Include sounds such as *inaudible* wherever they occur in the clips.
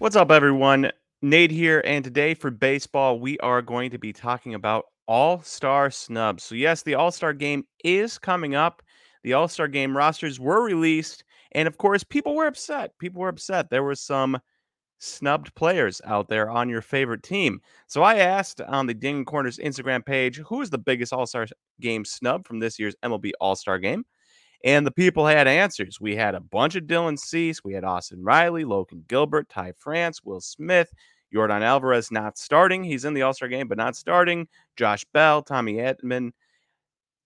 What's up, everyone? Nate here, and today for baseball, we are going to be talking about All Star snubs. So, yes, the All Star game is coming up. The All Star game rosters were released, and of course, people were upset. People were upset. There were some snubbed players out there on your favorite team. So, I asked on the Ding Corners Instagram page who is the biggest All Star game snub from this year's MLB All Star game. And the people had answers. We had a bunch of Dylan Cease. We had Austin Riley, Logan Gilbert, Ty France, Will Smith, Yordan Alvarez not starting. He's in the All Star game, but not starting. Josh Bell, Tommy Edman.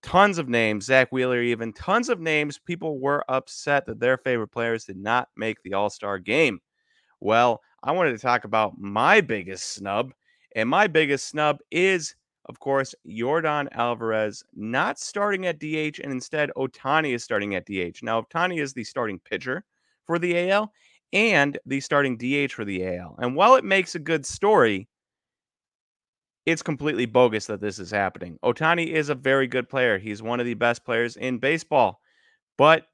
Tons of names. Zack Wheeler, even tons of names. People were upset that their favorite players did not make the All Star game. Well, I wanted to talk about my biggest snub. And my biggest snub is of course, Yordan Alvarez not starting at DH, and instead Ohtani is starting at DH. Now, Ohtani is the starting pitcher for the AL and the starting DH for the AL. And while it makes a good story, it's completely bogus that this is happening. Ohtani is a very good player. He's one of the best players in baseball. But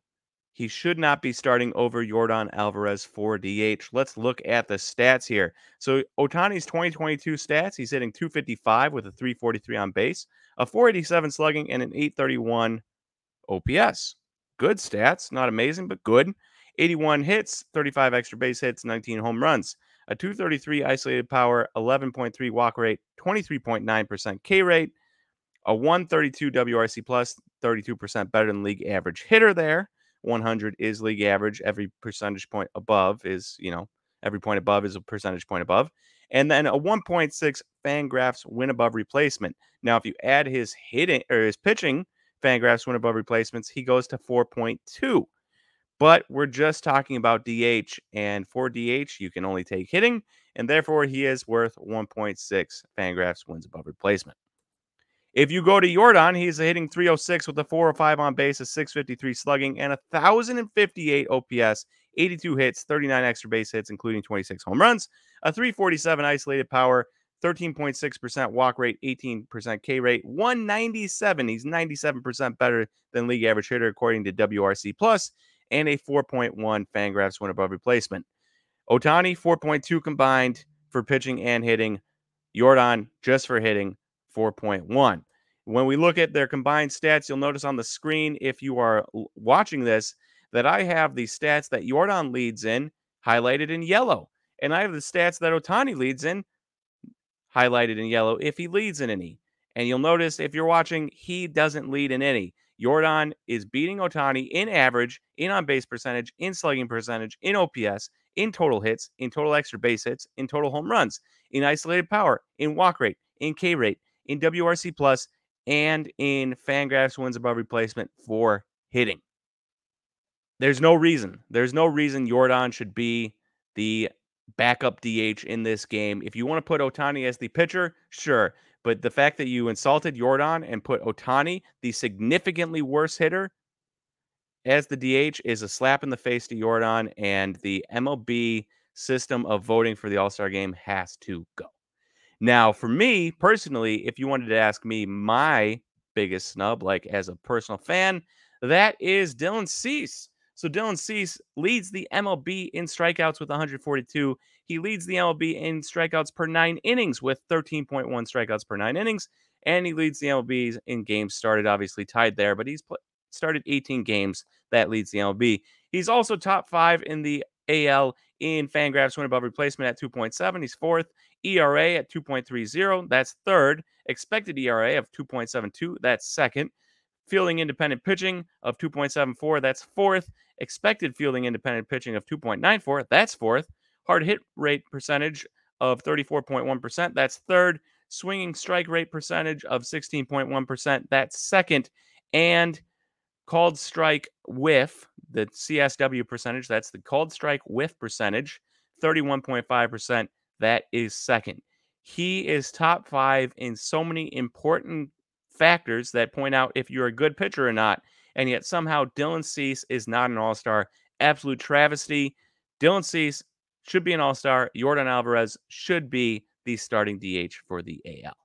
he should not be starting over Yordan Alvarez for DH. Let's look at the stats here. So Ohtani's 2022 stats, he's hitting 255 with a 343 on base, a 487 slugging, and an 831 OPS. Good stats, not amazing, but good. 81 hits, 35 extra base hits, 19 home runs, a 233 isolated power, 11.3 walk rate, 23.9% K rate, a 132 WRC plus, 32% better than league average hitter there. 100 is league average. Every percentage point above is, you know, every point above is a percentage point above. And then a 1.6 Fangraphs win above replacement. Now, if you add his hitting or his pitching Fangraphs win above replacements, he goes to 4.2. But we're just talking about DH, and for DH, you can only take hitting, and therefore he is worth 1.6 Fangraphs wins above replacement. If you go to Yordan, he's hitting 306 with a 405 on base, a 653 slugging, and 1,058 OPS, 82 hits, 39 extra base hits, including 26 home runs, a 347 isolated power, 13.6% walk rate, 18% K rate, 197. He's 97% better than league average hitter, according to WRC Plus, and a 4.1 Fangraphs win above replacement. Ohtani, 4.2 combined for pitching and hitting. Yordan, just for hitting, 4.1. When we look at their combined stats, you'll notice on the screen, if you are watching this, that I have the stats that Yordan leads in highlighted in yellow. And I have the stats that Ohtani leads in highlighted in yellow if he leads in any. And you'll notice if you're watching, he doesn't lead in any. Yordan is beating Ohtani in average, in on base percentage, in slugging percentage, in OPS, in total hits, in total extra base hits, in total home runs, in isolated power, in walk rate, in K rate, in WRC Plus and in Fangraphs wins above replacement for hitting. There's no reason. There's no reason Yordan should be the backup DH in this game. If you want to put Ohtani as the pitcher, sure. But the fact that you insulted Yordan and put Ohtani, the significantly worse hitter, as the DH is a slap in the face to Yordan, and the MLB system of voting for the All Star game has to go. Now, for me personally, if you wanted to ask me my biggest snub, like as a personal fan, that is Dylan Cease. So Dylan Cease leads the MLB in strikeouts with 142. He leads the MLB in strikeouts per nine innings with 13.1 strikeouts per nine innings. And he leads the MLB in games started, obviously tied there, but he's pl- started 18 games. That leads the MLB. He's also top five in the AL in Fangraphs win above replacement at 2.7. He's fourth. ERA at 2.30. That's third. Expected ERA of 2.72. That's second. Fielding independent pitching of 2.74. That's fourth. Expected fielding independent pitching of 2.94. That's fourth. Hard hit rate percentage of 34.1%. That's third. Swinging strike rate percentage of 16.1%. That's second. And called strike whiff, the CSW percentage, that's the called strike whiff percentage, 31.5%. That is second. He is top five in so many important factors that point out if you're a good pitcher or not. And yet somehow Dylan Cease is not an all star. Absolute travesty. Dylan Cease should be an all star. Yordan Alvarez should be the starting DH for the AL.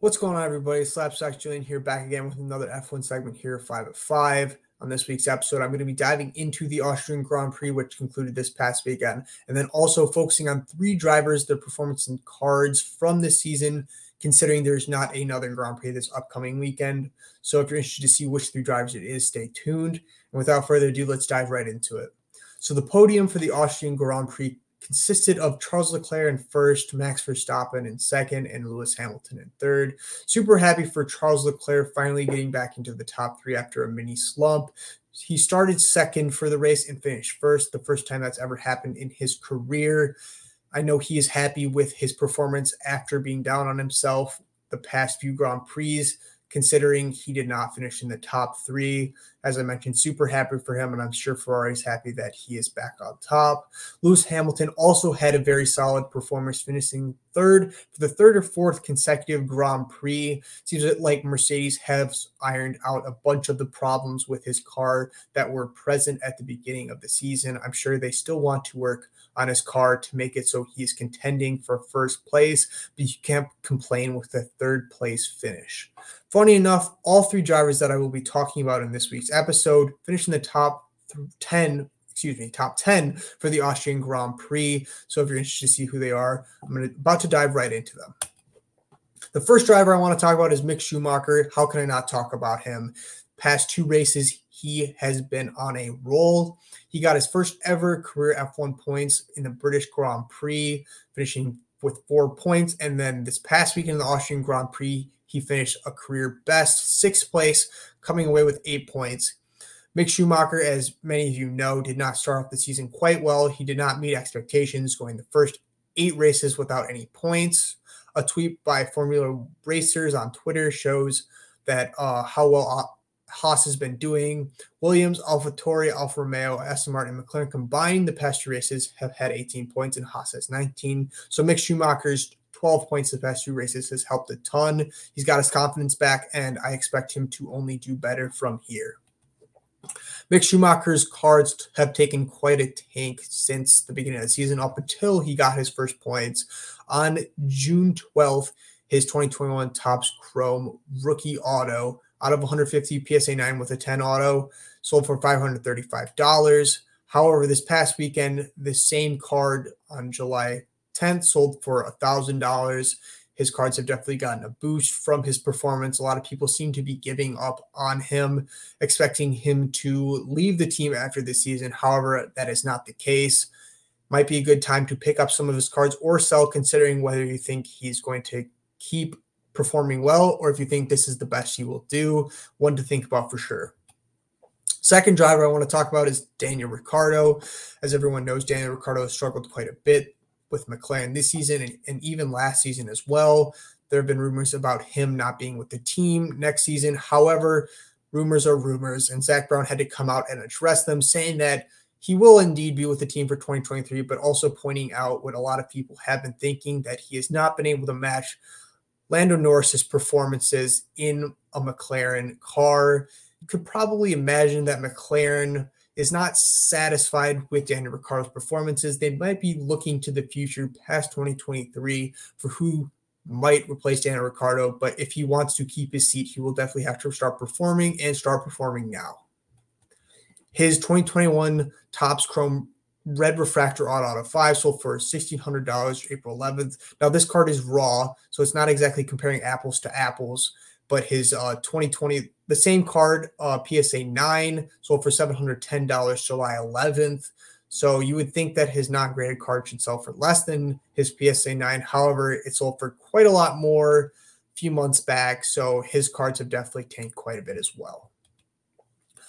What's going on, everybody? Slapshot Julian here, back again with another F1 segment here, 5 at 5. On this week's episode, I'm going to be diving into the Austrian Grand Prix, which concluded this past weekend, and then also focusing on three drivers, their performance and cards from this season, considering there's not another Grand Prix this upcoming weekend. So if you're interested to see which three drivers it is, stay tuned. And without further ado, let's dive right into it. So the podium for the Austrian Grand Prix consisted of Charles Leclerc in first, Max Verstappen in second, and Lewis Hamilton in third. Super happy for Charles Leclerc finally getting back into the top three after a mini slump. He started second for the race and finished first, the first time that's ever happened in his career. I know he is happy with his performance after being down on himself the past few Grand Prix considering he did not finish in the top three. As I mentioned, super happy for him, and I'm sure Ferrari's happy that he is back on top. Lewis Hamilton also had a very solid performance, finishing third for the third or fourth consecutive Grand Prix. Seems like Mercedes has ironed out a bunch of the problems with his car that were present at the beginning of the season. I'm sure they still want to work on his car to make it so he's contending for first place, but you can't complain with a third place finish. Funny enough, all three drivers that I will be talking about in this week's episode finishing the top 10 excuse me, top 10 for the Austrian Grand Prix. So if you're interested to see who they are, I'm gonna, about to dive right into them. The first driver I want to talk about is Mick Schumacher. How can I not talk about him? Past two races, he has been on a roll. He got his first ever career F1 points in the British Grand Prix, finishing with four points. And then this past weekend in the Austrian Grand Prix, he finished a career best sixth place, coming away with eight points. Mick Schumacher, as many of you know, did not start off the season quite well. He did not meet expectations, going the first eight races without any points. A tweet by Formula Racers on Twitter shows that uh, how well Haas has been doing. Williams, AlphaTauri, Alfa Romeo, Aston Martin, and McLaren combined the past two races have had 18 points, and Haas has 19. So Mick Schumacher's 12 points the past two races has helped a ton. He's got his confidence back, and I expect him to only do better from here. Mick Schumacher's cards have taken quite a tank since the beginning of the season, up until he got his first points. On June 12th, his 2021 Topps Chrome rookie auto out of 150 PSA 9 with a 10 auto, sold for $535. However, this past weekend, the same card on July 10th sold for a $1,000. His cards have definitely gotten a boost from his performance. A lot of people seem to be giving up on him, expecting him to leave the team after the season. However, that is not the case. Might be a good time to pick up some of his cards or sell, considering whether you think he's going to keep performing well or if you think this is the best he will do. One to think about for sure. Second driver I want to talk about is Daniel Ricciardo. As everyone knows, Daniel Ricciardo has struggled quite a bit with McLaren this season and, and even last season as well. There have been rumors about him not being with the team next season. However, rumors are rumors, and Zak Brown had to come out and address them, saying that he will indeed be with the team for 2023, but also pointing out what a lot of people have been thinking that he has not been able to match Lando Norris's performances in a McLaren car. You could probably imagine that McLaren is not satisfied with Daniel Ricciardo's performances. They might be looking to the future past 2023 for who might replace Daniel Ricciardo. But if he wants to keep his seat, he will definitely have to start performing and start performing now. His 2021 Topps Chrome Red Refractor Auto five sold for $1,600 April 11th. Now, this card is raw, so it's not exactly comparing apples to apples, but his uh, 2020, the same card, uh, PSA 9, sold for $710 July 11th. So you would think that his non graded card should sell for less than his PSA 9. However, it sold for quite a lot more a few months back. So his cards have definitely tanked quite a bit as well.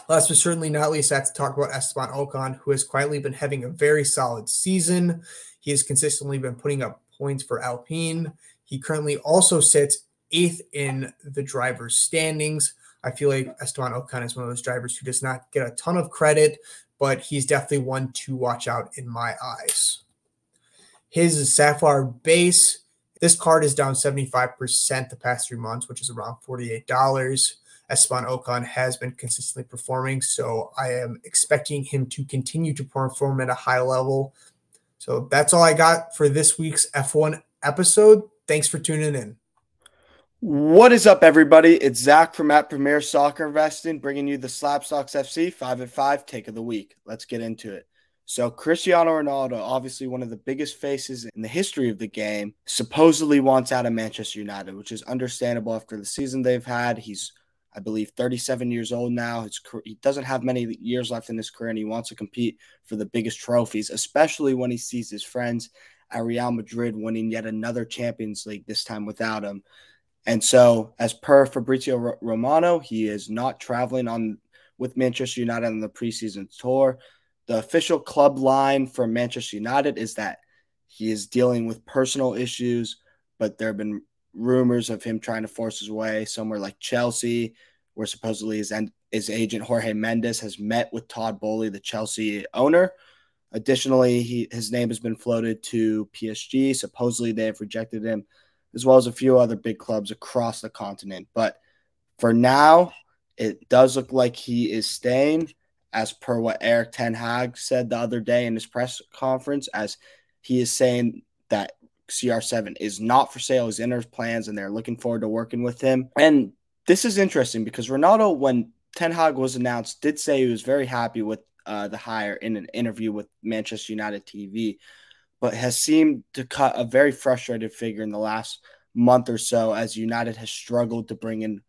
Last but certainly not least, I have to talk about Esteban Ocon, who has quietly been having a very solid season. He has consistently been putting up points for Alpine. He currently also sits eighth in the drivers' standings. I feel like Esteban Ocon is one of those drivers who does not get a ton of credit, but he's definitely one to watch out in my eyes. His Sapphire base, this card is down 75% the past three months, which is around $48. Esteban Ocon has been consistently performing. So I am expecting him to continue to perform at a high level. So that's all I got for this week's F1 episode. Thanks for tuning in. What is up, everybody? It's Zach from at Premier Soccer Investing, bringing you the Slabstox FC five at five take of the week. Let's get into it. So, Cristiano Ronaldo, obviously one of the biggest faces in the history of the game, supposedly wants out of Manchester United, which is understandable after the season they've had. He's, I believe, 37 years old now. His, he doesn't have many years left in his career, and he wants to compete for the biggest trophies, especially when he sees his friends at Real Madrid winning yet another Champions League, this time without him. And so, as per Fabrizio Romano, he is not traveling on with Manchester United on the preseason tour. The official club line for Manchester United is that he is dealing with personal issues, but there have been rumors of him trying to force his way somewhere like Chelsea, where supposedly his, his agent Jorge Mendes has met with Todd Boehly, the Chelsea owner. Additionally, he, his name has been floated to PSG. Supposedly, they have rejected him as well as a few other big clubs across the continent. But for now, it does look like he is staying, as per what Erik Ten Hag said the other day in his press conference, as he is saying that CR7 is not for sale, he's in his plans, and they're looking forward to working with him. And this is interesting because Ronaldo, when Ten Hag was announced, did say he was very happy with uh, the hire in an interview with Manchester United TV but has seemed to cut a very frustrated figure in the last month or so as United has struggled to bring in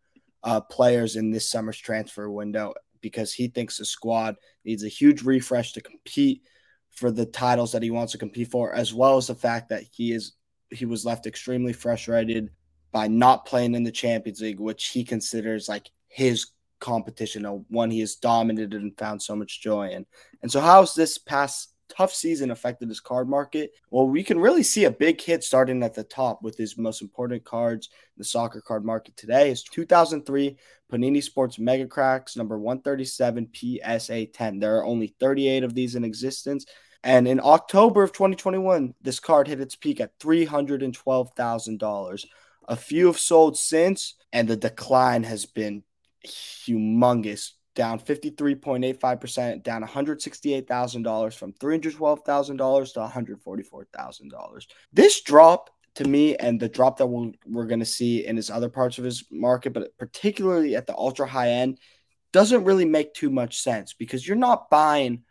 uh, players in this summer's transfer window because he thinks the squad needs a huge refresh to compete for the titles that he wants to compete for, as well as the fact that he is he was left extremely frustrated by not playing in the Champions League, which he considers like his competition, a one he has dominated and found so much joy in. And so, how's this past tough season affected his card market? Well, we can really see a big hit starting at the top with his most important cards in the soccer card market today is 2003 Panini Sports Mega Cracks number 137 PSA 10. There are only 38 of these in existence. And in October of 2021, this card hit its peak at $312,000. A few have sold since, and the decline has been humongous down 53.85%, down $168,000 from $312,000 to $144,000. This drop to me and the drop that we we are going to see in his other parts of his market, but particularly at the ultra high end, doesn't really make too much sense because you're not buying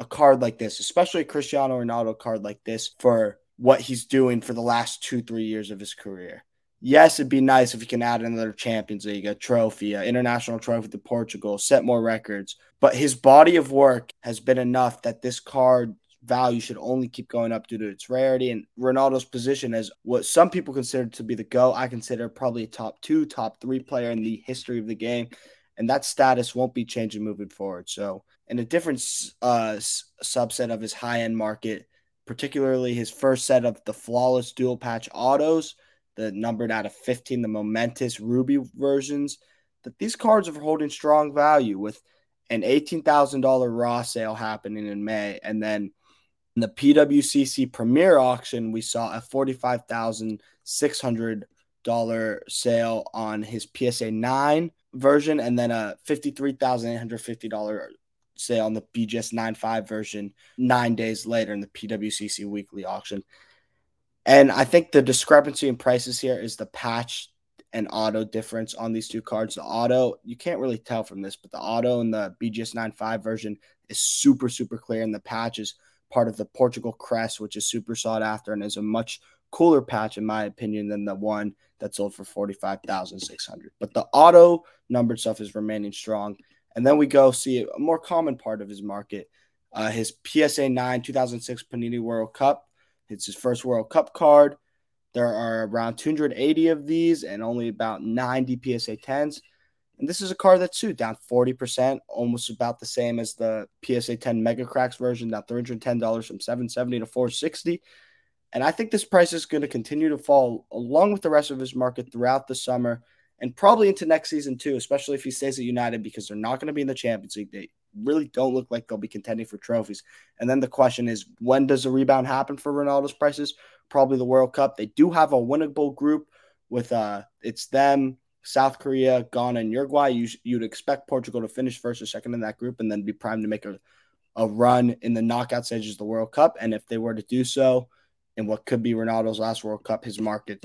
a card like this, especially a Cristiano Ronaldo card like this, for what he's doing for the last two, three years of his career yes, it'd be nice if you can add another Champions League, a trophy, an international trophy to Portugal, set more records. But his body of work has been enough that this card value should only keep going up due to its rarity. And Ronaldo's position as what some people consider to be the GO, I consider probably a top two, top three player in the history of the game. And that status won't be changing moving forward. So, in a different uh, subset of his high end market, particularly his first set of the flawless dual patch autos the numbered out of 15, the momentous ruby versions, that these cards are holding strong value with an $18,000 raw sale happening in May. And then in the PWCC Premier auction, we saw a $45,600 sale on his PSA 9 version and then a $53,850 sale on the BGS 9.5 version nine days later in the PWCC weekly auction. And I think the discrepancy in prices here is the patch and auto difference on these two cards. The auto, you can't really tell from this, but the auto and the BGS 9.5 version is super, super clear. And the patch is part of the Portugal crest, which is super sought after and is a much cooler patch, in my opinion, than the one that sold for 45600 But the auto numbered stuff is remaining strong. And then we go see a more common part of his market. Uh, his PSA 9 2006 Panini World Cup it's his first World Cup card. There are around 280 of these and only about 90 PSA 10s. And this is a card that's too down 40%, almost about the same as the PSA 10 Mega Cracks version, down $310 from 770 to 460. And I think this price is going to continue to fall along with the rest of his market throughout the summer and probably into next season too, especially if he stays at United because they're not going to be in the Champions League. They really don't look like they'll be contending for trophies. And then the question is, when does a rebound happen for Ronaldo's prices? Probably the World Cup. They do have a winnable group with uh, it's them, South Korea, Ghana, and Uruguay. You, you'd expect Portugal to finish first or second in that group and then be primed to make a, a run in the knockout stages of the World Cup. And if they were to do so in what could be Ronaldo's last World Cup, his market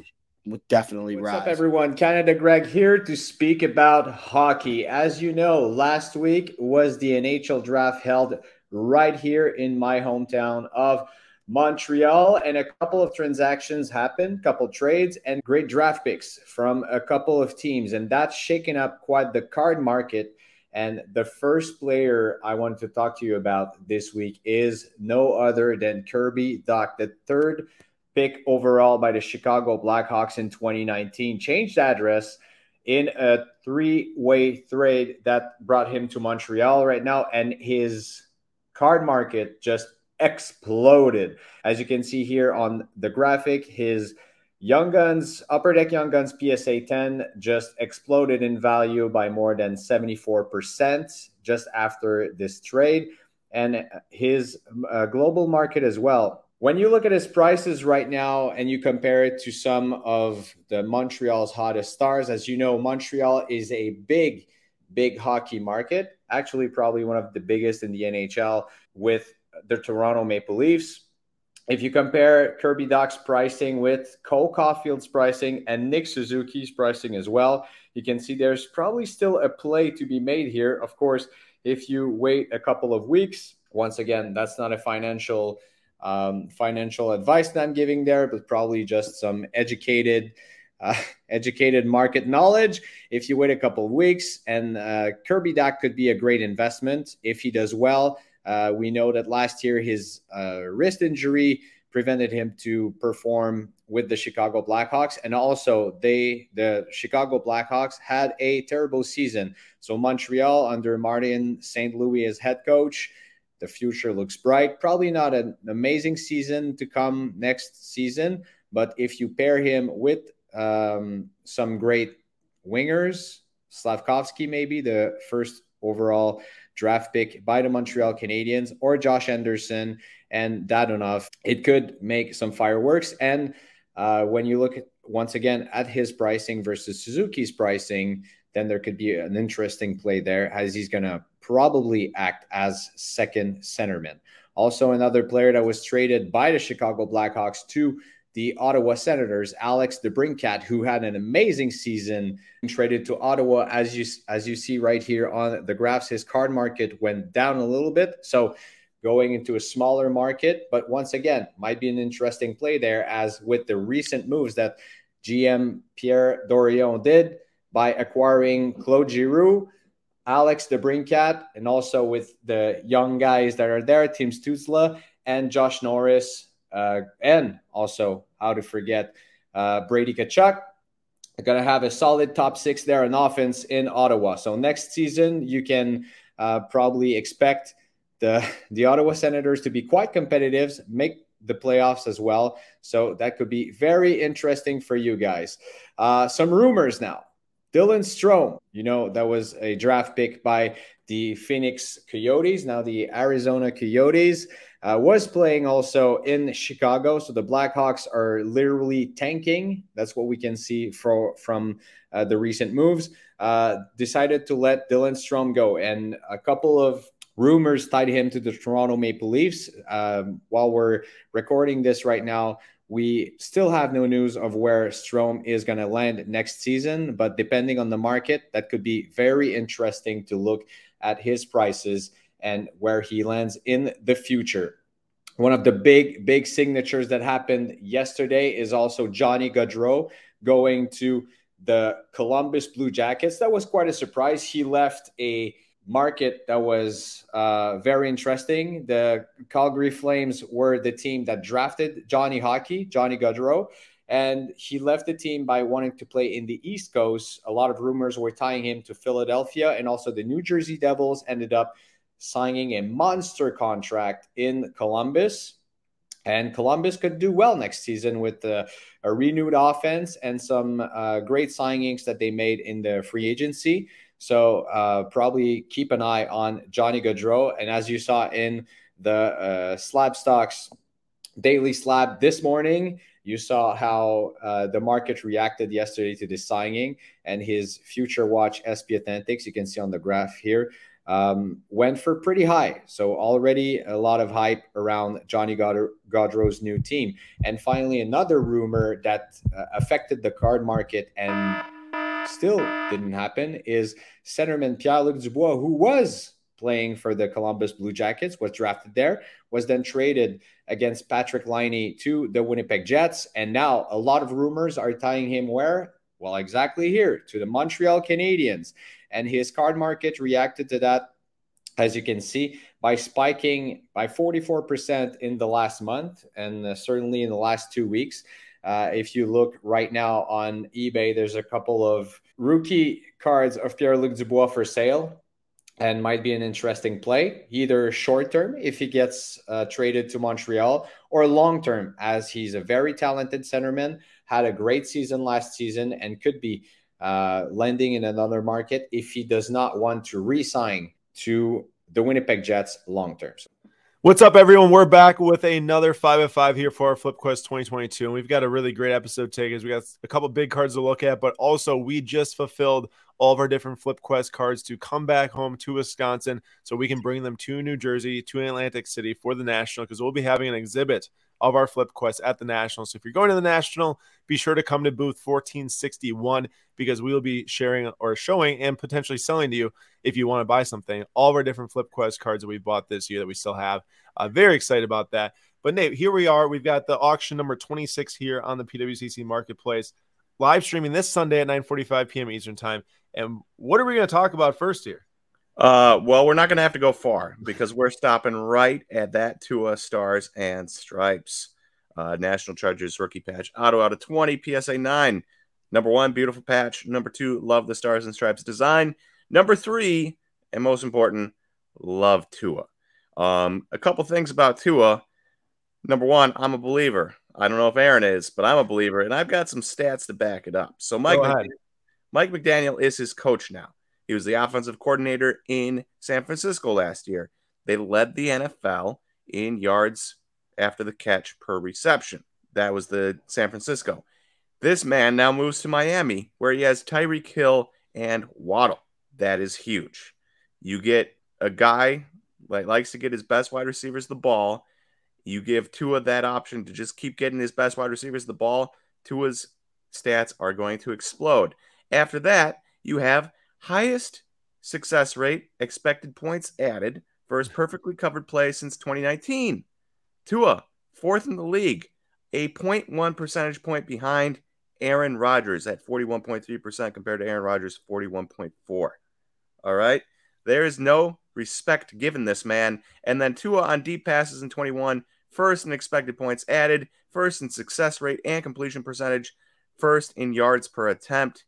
definitely What's rise. up, everyone? Canada Greg here to speak about hockey. As you know, last week was the NHL draft held right here in my hometown of Montreal, and a couple of transactions happened, couple trades, and great draft picks from a couple of teams, and that's shaken up quite the card market. And the first player I wanted to talk to you about this week is no other than Kirby Dach, the third pick overall by the Chicago Blackhawks in 2019, changed address in a three way trade that brought him to Montreal right now. And his card market just exploded. As you can see here on the graphic, his Young Guns, Upper Deck Young Guns PSA 10 just exploded in value by more than 74% just after this trade. And his uh, global market as well when you look at his prices right now and you compare it to some of the Montreal's hottest stars, as you know, Montreal is a big, big hockey market, actually, probably one of the biggest in the NHL with the Toronto Maple Leafs. If you compare Kirby Dach's pricing with Cole Caufield's pricing and Nick Suzuki's pricing as well, you can see there's probably still a play to be made here. Of course, if you wait a couple of weeks, once again, that's not a financial um, financial advice that I'm giving there, but probably just some educated, uh, *laughs* educated market knowledge. If you wait a couple of weeks, and uh, Kirby Dach could be a great investment if he does well. Uh, we know that last year his uh, wrist injury prevented him to perform with the Chicago Blackhawks, and also they, the Chicago Blackhawks, had a terrible season. So Montreal under Martin St. Louis as head coach the future looks bright. Probably not an amazing season to come next season, but if you pair him with um, some great wingers, Slavkovsky, maybe the first overall draft pick by the Montreal Canadiens, or Josh Anderson and Dadonov, it could make some fireworks. And uh, when you look at, once again at his pricing versus Suzuki's pricing, then there could be an interesting play there as he's going to probably act as second centerman. Also, another player that was traded by the Chicago Blackhawks to the Ottawa Senators, Alex DeBrincat, who had an amazing season, traded to Ottawa. As you as you see right here on the graphs, his card market went down a little bit. So going into a smaller market, but once again, might be an interesting play there. As with the recent moves that GM Pierre Dorion did, by acquiring Claude Giroux, Alex DeBrincat, and also with the young guys that are there, Tim Stützle and Josh Norris, uh, and also how to forget uh, Brady Tkachuk. They're going to have a solid top six there in offense in Ottawa. So next season, you can uh, probably expect the the Ottawa Senators to be quite competitive, make the playoffs as well. So that could be very interesting for you guys. Uh, some rumors now. Dylan Strome, you know, that was a draft pick by the Phoenix Coyotes, now the Arizona Coyotes, uh, was playing also in Chicago. So the Blackhawks are literally tanking. That's what we can see for, from uh, the recent moves. Uh, decided to let Dylan Strome go. And a couple of rumors tied him to the Toronto Maple Leafs. Um, while we're recording this right now, we still have no news of where Strome is going to land next season, but depending on the market, that could be very interesting to look at his prices and where he lands in the future. One of the big, big signatures that happened yesterday is also Johnny Gaudreau going to the Columbus Blue Jackets. That was quite a surprise. He left a market that was uh, very interesting. The Calgary Flames were the team that drafted Johnny Hockey, Johnny Gaudreau, and he left the team by wanting to play in the East Coast. A lot of rumors were tying him to Philadelphia, and also the New Jersey Devils ended up signing a monster contract in Columbus. And Columbus could do well next season with uh, a renewed offense and some uh, great signings that they made in the free agency. So uh, probably keep an eye on Johnny Gaudreau. And as you saw in the uh, Slabstox daily slab this morning, you saw how uh, the market reacted yesterday to this signing and his future watch SP Athletics. You can see on the graph here. um, went for pretty high. So already a lot of hype around Johnny Gaudreau's new team. And finally, another rumor that uh, affected the card market and still didn't happen is centerman Pierre-Luc Dubois, who was playing for the Columbus Blue Jackets, was drafted there, was then traded against Patrik Laine to the Winnipeg Jets. And now a lot of rumors are tying him where? Well, exactly here to the Montreal Canadiens. And his card market reacted to that, as you can see, by spiking by 44% in the last month and uh, certainly in the last two weeks. Uh, if you look right now on eBay, there's a couple of rookie cards of Pierre Luc Dubois for sale and might be an interesting play, either short term if he gets uh, traded to Montreal, or long term as he's a very talented centerman, had a great season last season, and could be uh, lending in another market if he does not want to re sign to the Winnipeg Jets long term. What's up, everyone? We're back with another 5 of 5 here for our Flip Quest 2022. And we've got a really great episode today because we got a couple big cards to look at, but also we just fulfilled all of our different Flip Quest cards to come back home to Wisconsin so we can bring them to New Jersey, to Atlantic City for the National because we'll be having an exhibit of our Flip Quest at the National. So if you're going to the National, be sure to come to booth 1461 because we will be sharing or showing and potentially selling to you if you want to buy something. All of our different Flip Quest cards that we bought this year that we still have. Uh, very excited about that. But Nate, here we are. We've got the auction number 26 here on the PWCC Marketplace, live streaming this Sunday at 9:45 p.m. Eastern Time. And what are we going to talk about first here? Uh, well, we're not going to have to go far because we're stopping right at that Tua Stars and Stripes. Uh, National Treasures rookie patch, auto out of 20, PSA 9. Number one, beautiful patch. Number two, love the Stars and Stripes design. Number three, and most important, love Tua. Um, a couple things about Tua. Number one, I'm a believer. I don't know if Aaron is, but I'm a believer, and I've got some stats to back it up. So Mike, McDaniel, Mike McDaniel is his coach now. He was the offensive coordinator in San Francisco last year. They led the NFL in yards after the catch per reception. That was the San Francisco. This man now moves to Miami, where he has Tyreek Hill and Waddle. That is huge. You get a guy that likes to get his best wide receivers the ball. You give Tua that option to just keep getting his best wide receivers the ball. Tua's stats are going to explode. After that, you have highest success rate, expected points added, for his perfectly covered play since 2019. Tua, fourth in the league, a 0.1 percentage point behind Aaron Rodgers at 41.3% compared to Aaron Rodgers' 41.4. All right. There is no respect given this man. And then Tua on deep passes in 21, first in expected points added, first in success rate and completion percentage, first in yards per attempt.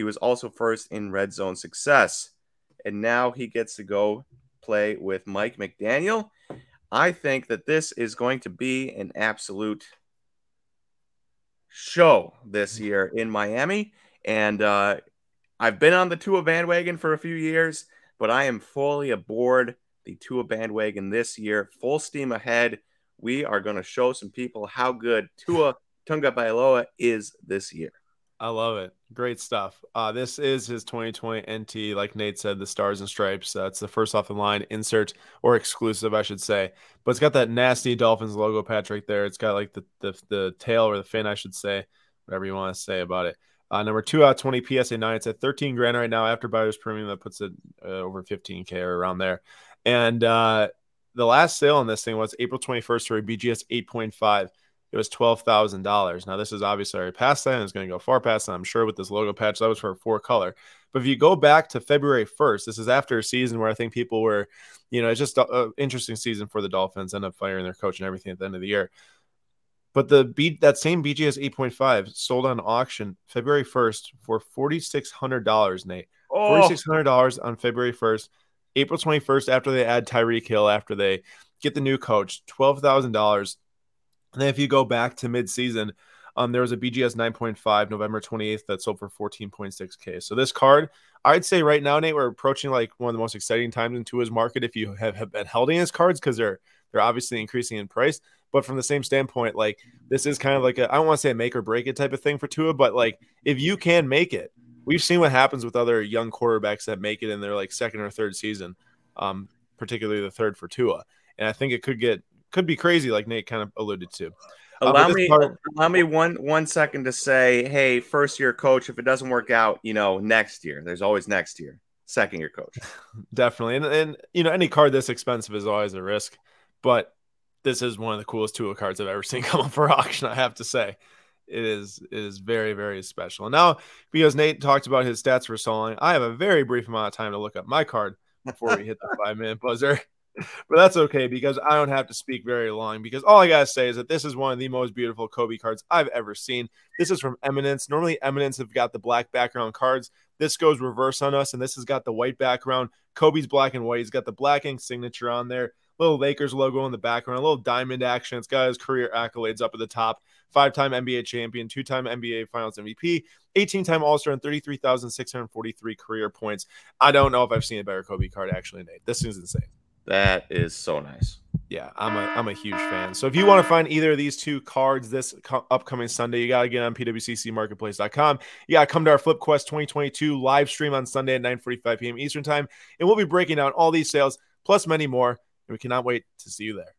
He was also first in red zone success. And now he gets to go play with Mike McDaniel. I think that this is going to be an absolute show this year in Miami. And uh, I've been on the Tua bandwagon for a few years, but I am fully aboard the Tua bandwagon this year. Full steam ahead. We are going to show some people how good Tua Tagovailoa is this year. I love it. Great stuff. Uh, this is his 2020 NT, like Nate said, the stars and stripes. That's uh, the first off the line insert or exclusive, I should say. But it's got that nasty Dolphins logo patch right there. It's got like the the, the tail or the fin, I should say, whatever you want to say about it. Uh, number two out 20 PSA 9. It's at 13 grand right now after buyer's premium. That puts it uh, over 15K or around there. And uh, the last sale on this thing was April 21st for a BGS 8.5 it was twelve thousand dollars. Now this is obviously already past that, and it's going to go far past that. I'm sure with this logo patch that was for a four color. But if you go back to February 1st, this is after a season where I think people were, you know, it's just an interesting season for the Dolphins. End up firing their coach and everything at the end of the year. But the B, that same BGS 8.5 sold on auction February 1st for $4,600, Nate. Oh. $4,600 on February 1st. April 21st, after they add Tyreek Hill, after they get the new coach, $12,000 and then if you go back to midseason, um, there was a BGS 9.5 November 28th that sold for 14.6K. So this card, I'd say right now, Nate, we're approaching like one of the most exciting times into his market if you have, have been holding his cards because they're they're obviously increasing in price. But from the same standpoint, like this is kind of like a I don't want to say a make or break it type of thing for Tua, but like if you can make it, we've seen what happens with other young quarterbacks that make it in their like second or third season. um, particularly the third for Tua. And I think it could get could be crazy, like Nate kind of alluded to. Uh, allow me part, allow me one one second to say, hey, first year coach, if it doesn't work out, you know, next year. There's always next year. Second year coach. *laughs* Definitely. And and you know, any card this expensive is always a risk. But this is one of the coolest Tua cards I've ever *laughs* seen come up for auction, I have to say. It is it is very, very special. And now, because Nate talked about his stats for so long, I have a very brief amount of time to look up my card before we hit the *laughs* five minute buzzer but that's okay because I don't have to speak very long because all I gotta say is that this is one of the most beautiful Kobe cards I've ever seen. This is from Eminence. Normally, Eminence have got the black background cards. This goes reverse on us, and this has got the white background. Kobe's black and white. He's got the black ink signature on there. Little Lakers logo in the background, a little diamond action. It's got his career accolades up at the top. Five time NBA champion, two time NBA Finals MVP, 18 time All Star, and 33,643 career points. I don't know if I've seen a better Kobe card, actually, Nate. This is insane. That is so nice. Yeah, I'm a I'm a huge fan. So if you want to find either of these two cards this co- upcoming Sunday, you got to get on pwccmarketplace.com. You got to come to our Flip Quest 2022 live stream on Sunday at 9:45 p.m. Eastern Time, and we'll be breaking down all these sales plus many more. And we cannot wait to see you there.